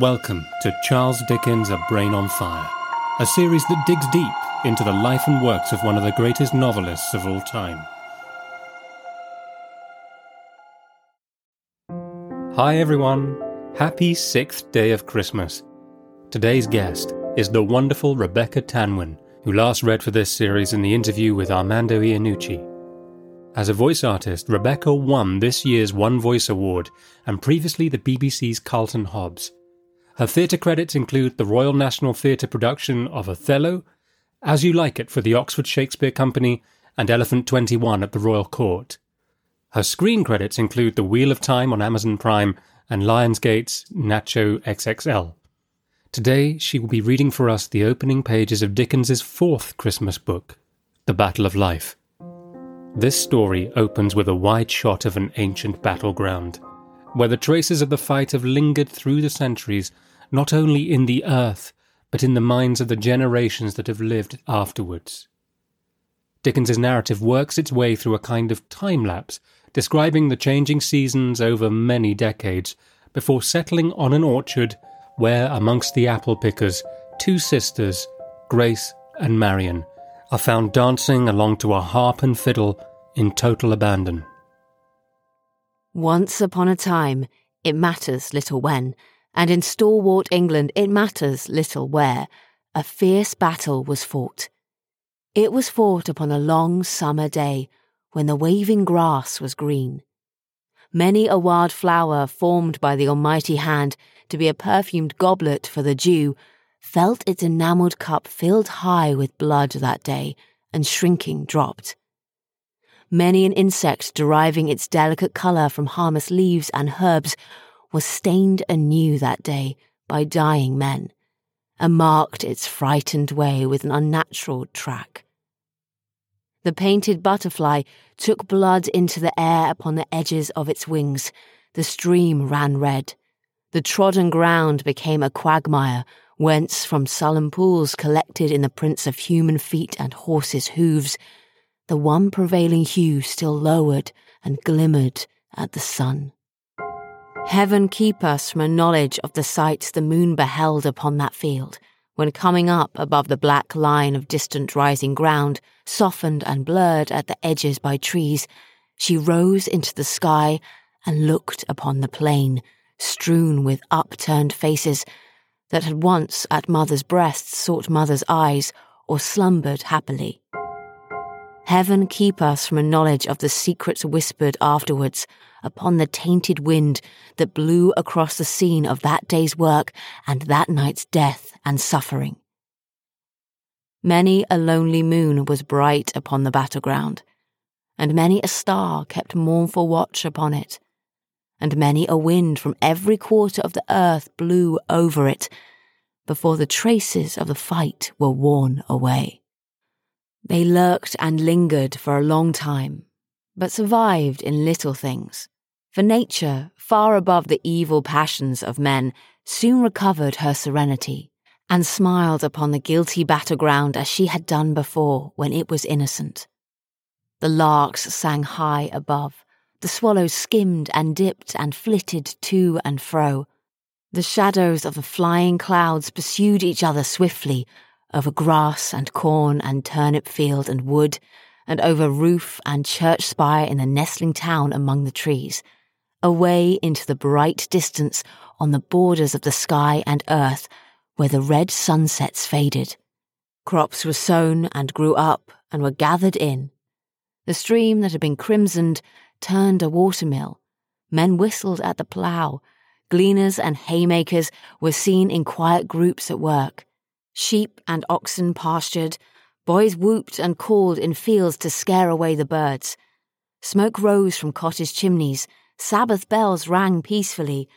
Welcome to Charles Dickens' A Brain on Fire, a series that digs deep into the life and works of one of the greatest novelists of all time. Hi everyone, happy sixth day of Christmas. Today's guest is the wonderful Rebecca Tanwen, who last read for this series in the interview with Armando Iannucci. As a voice artist, Rebecca won this year's One Voice Award and previously the BBC's Carleton Hobbs. Her theatre credits include the Royal National Theatre production of Othello, As You Like It for the Oxford Shakespeare Company, and Elephant 21 at the Royal Court. Her screen credits include The Wheel of Time on Amazon Prime and Lionsgate's Nacho XXL. Today, she will be reading for us the opening pages of Dickens's fourth Christmas book, The Battle of Life. This story opens with a wide shot of an ancient battleground where the traces of the fight have lingered through the centuries, not only in the earth, but in the minds of the generations that have lived afterwards. Dickens's narrative works its way through a kind of time lapse, describing the changing seasons over many decades, before settling on an orchard where, amongst the apple pickers, two sisters, Grace and Marion, are found dancing along to a harp and fiddle in total abandon. Once upon a time, it matters little when, and in stalwart England it matters little where, a fierce battle was fought. It was fought upon a long summer day when the waving grass was green. Many a wild flower formed by the almighty hand to be a perfumed goblet for the dew felt its enamelled cup filled high with blood that day and shrinking dropped many an insect deriving its delicate colour from harmless leaves and herbs was stained anew that day by dying men, and marked its frightened way with an unnatural track. The painted butterfly took blood into the air upon the edges of its wings. The stream ran red. The trodden ground became a quagmire, whence from sullen pools collected in the prints of human feet and horses' hooves the one prevailing hue still lowered and glimmered at the sun. Heaven keep us from a knowledge of the sights the moon beheld upon that field, when coming up above the black line of distant rising ground, softened and blurred at the edges by trees, she rose into the sky and looked upon the plain, strewn with upturned faces that had once at mother's breast sought mother's eyes or slumbered happily. Heaven keep us from a knowledge of the secrets whispered afterwards upon the tainted wind that blew across the scene of that day's work and that night's death and suffering. Many a lonely moon was bright upon the battleground, and many a star kept mournful watch upon it, and many a wind from every quarter of the earth blew over it before the traces of the fight were worn away. They lurked and lingered for a long time, but survived in little things. For nature, far above the evil passions of men, soon recovered her serenity and smiled upon the guilty battleground as she had done before when it was innocent. The larks sang high above, the swallows skimmed and dipped and flitted to and fro. The shadows of the flying clouds pursued each other swiftly, over grass and corn and turnip field and wood, and over roof and church spire in the nestling town among the trees, away into the bright distance on the borders of the sky and earth where the red sunsets faded. Crops were sown and grew up and were gathered in. The stream that had been crimsoned turned a watermill. Men whistled at the plough. Gleaners and haymakers were seen in quiet groups at work. Sheep and oxen pastured, boys whooped and called in fields to scare away the birds. Smoke rose from cottage chimneys, Sabbath bells rang peacefully.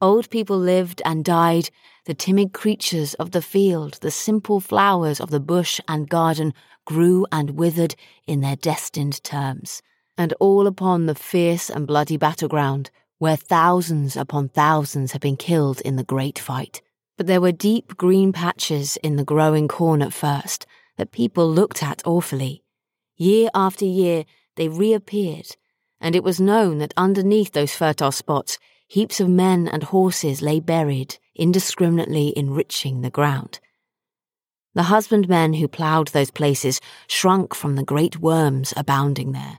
Old people lived and died, the timid creatures of the field, the simple flowers of the bush and garden grew and withered in their destined terms. And all upon the fierce and bloody battleground, where thousands upon thousands had been killed in the great fight but there were deep green patches in the growing corn at first that people looked at awfully. Year after year, they reappeared, and it was known that underneath those fertile spots, heaps of men and horses lay buried indiscriminately enriching the ground. The husbandmen who ploughed those places shrunk from the great worms abounding there,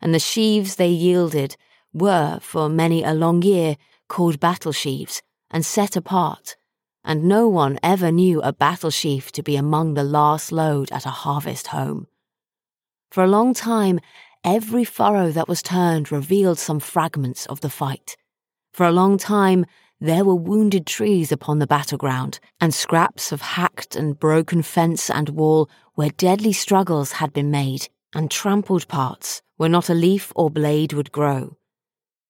and the sheaves they yielded were, for many a long year, called battle sheaves and set apart, and no one ever knew a battle sheaf to be among the last load at a harvest home. For a long time, every furrow that was turned revealed some fragments of the fight. For a long time, there were wounded trees upon the battleground, and scraps of hacked and broken fence and wall where deadly struggles had been made, and trampled parts where not a leaf or blade would grow.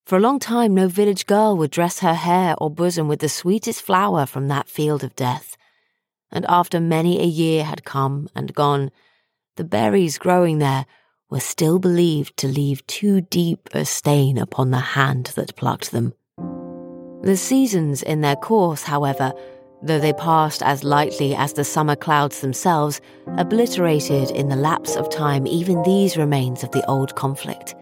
For a long time, no village girl would dress her hair or bosom with the sweetest flower from that field of death. And after many a year had come and gone, the berries growing there were still believed to leave too deep a stain upon the hand that plucked them. The seasons in their course, however, though they passed as lightly as the summer clouds themselves, obliterated in the lapse of time even these remains of the old conflict,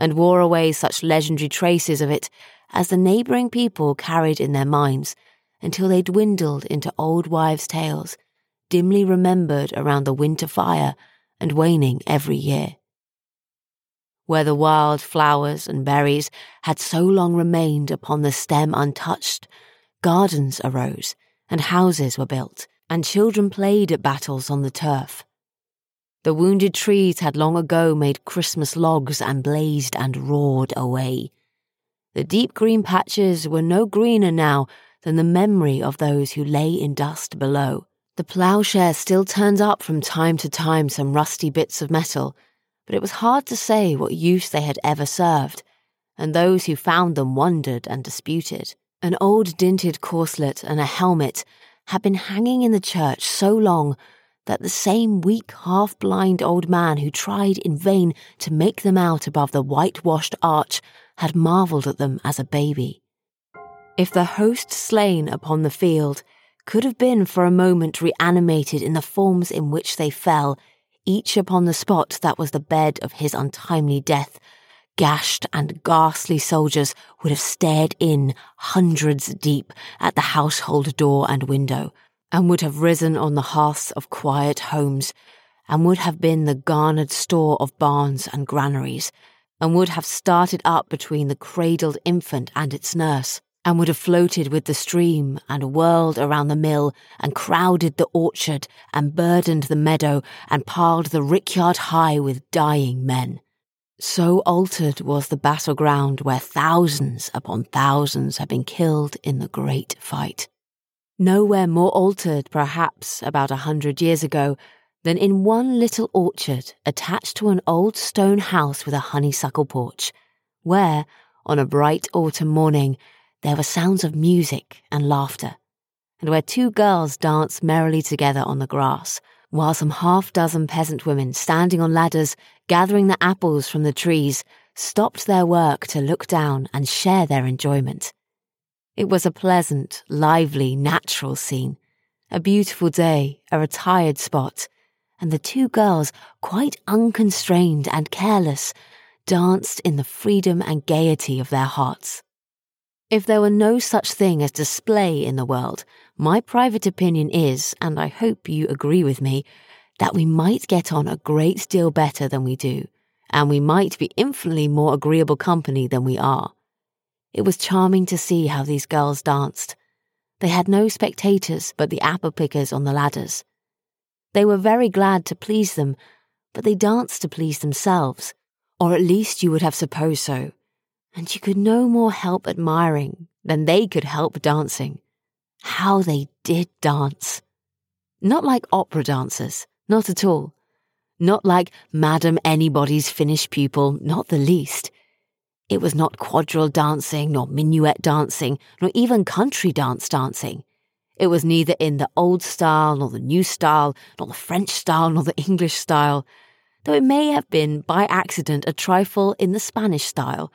and wore away such legendary traces of it as the neighbouring people carried in their minds until they dwindled into old wives' tales, dimly remembered around the winter fire and waning every year where the wild flowers and berries had so long remained upon the stem untouched, gardens arose, and houses were built, and children played at battles on the turf. The wounded trees had long ago made Christmas logs and blazed and roared away. The deep green patches were no greener now than the memory of those who lay in dust below. The ploughshare still turned up from time to time some rusty bits of metal but it was hard to say what use they had ever served, and those who found them wondered and disputed. An old dinted corselet and a helmet had been hanging in the church so long that the same weak, half blind old man who tried in vain to make them out above the whitewashed arch had marvelled at them as a baby. If the host slain upon the field could have been for a moment reanimated in the forms in which they fell, each upon the spot that was the bed of his untimely death, gashed and ghastly soldiers would have stared in hundreds deep at the household door and window, and would have risen on the hearths of quiet homes, and would have been the garnered store of barns and granaries, and would have started up between the cradled infant and its nurse, and would have floated with the stream and whirled around the mill and crowded the orchard and burdened the meadow and piled the rickyard high with dying men. So altered was the battleground where thousands upon thousands had been killed in the great fight. Nowhere more altered, perhaps, about a hundred years ago, than in one little orchard attached to an old stone house with a honeysuckle porch, where, on a bright autumn morning, there were sounds of music and laughter, and where two girls danced merrily together on the grass, while some half dozen peasant women standing on ladders gathering the apples from the trees stopped their work to look down and share their enjoyment. It was a pleasant, lively, natural scene, a beautiful day, a retired spot, and the two girls, quite unconstrained and careless, danced in the freedom and gaiety of their hearts. If there were no such thing as display in the world, my private opinion is, and I hope you agree with me, that we might get on a great deal better than we do, and we might be infinitely more agreeable company than we are. It was charming to see how these girls danced. They had no spectators but the apple pickers on the ladders. They were very glad to please them, but they danced to please themselves, or at least you would have supposed so and you could no more help admiring than they could help dancing. How they did dance! Not like opera dancers, not at all. Not like Madam Anybody's Finnish pupil, not the least. It was not quadrille dancing, nor minuet dancing, nor even country dance dancing. It was neither in the old style, nor the new style, nor the French style, nor the English style, though it may have been by accident a trifle in the Spanish style,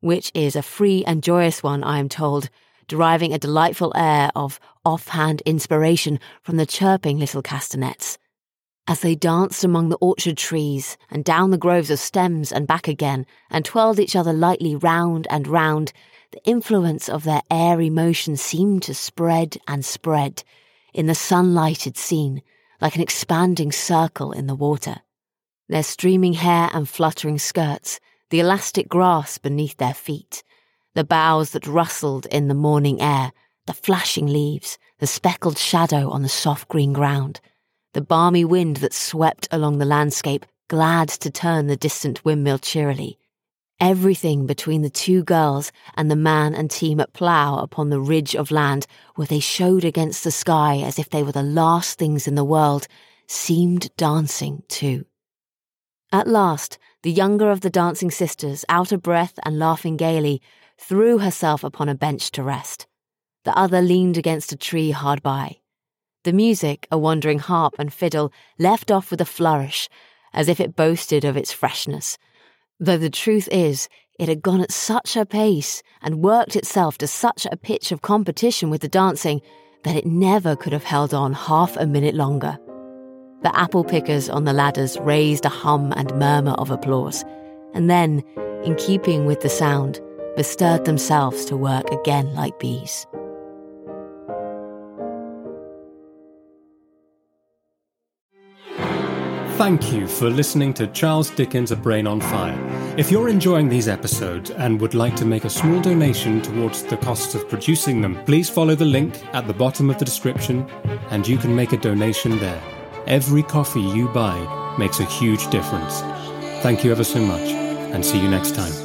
which is a free and joyous one, I am told, deriving a delightful air of offhand inspiration from the chirping little castanets. As they danced among the orchard trees and down the groves of stems and back again, and twirled each other lightly round and round, the influence of their airy motion seemed to spread and spread in the sunlighted scene like an expanding circle in the water. Their streaming hair and fluttering skirts, the elastic grass beneath their feet, the boughs that rustled in the morning air, the flashing leaves, the speckled shadow on the soft green ground, the balmy wind that swept along the landscape, glad to turn the distant windmill cheerily. Everything between the two girls and the man and team at plough upon the ridge of land where they showed against the sky as if they were the last things in the world seemed dancing too. At last, the younger of the dancing sisters, out of breath and laughing gaily, threw herself upon a bench to rest. The other leaned against a tree hard by. The music, a wandering harp and fiddle, left off with a flourish, as if it boasted of its freshness, though the truth is, it had gone at such a pace and worked itself to such a pitch of competition with the dancing that it never could have held on half a minute longer. The apple pickers on the ladders raised a hum and murmur of applause, and then, in keeping with the sound, bestirred themselves to work again like bees. Thank you for listening to Charles Dickens' A Brain on Fire. If you're enjoying these episodes and would like to make a small donation towards the costs of producing them, please follow the link at the bottom of the description and you can make a donation there. Every coffee you buy makes a huge difference. Thank you ever so much and see you next time.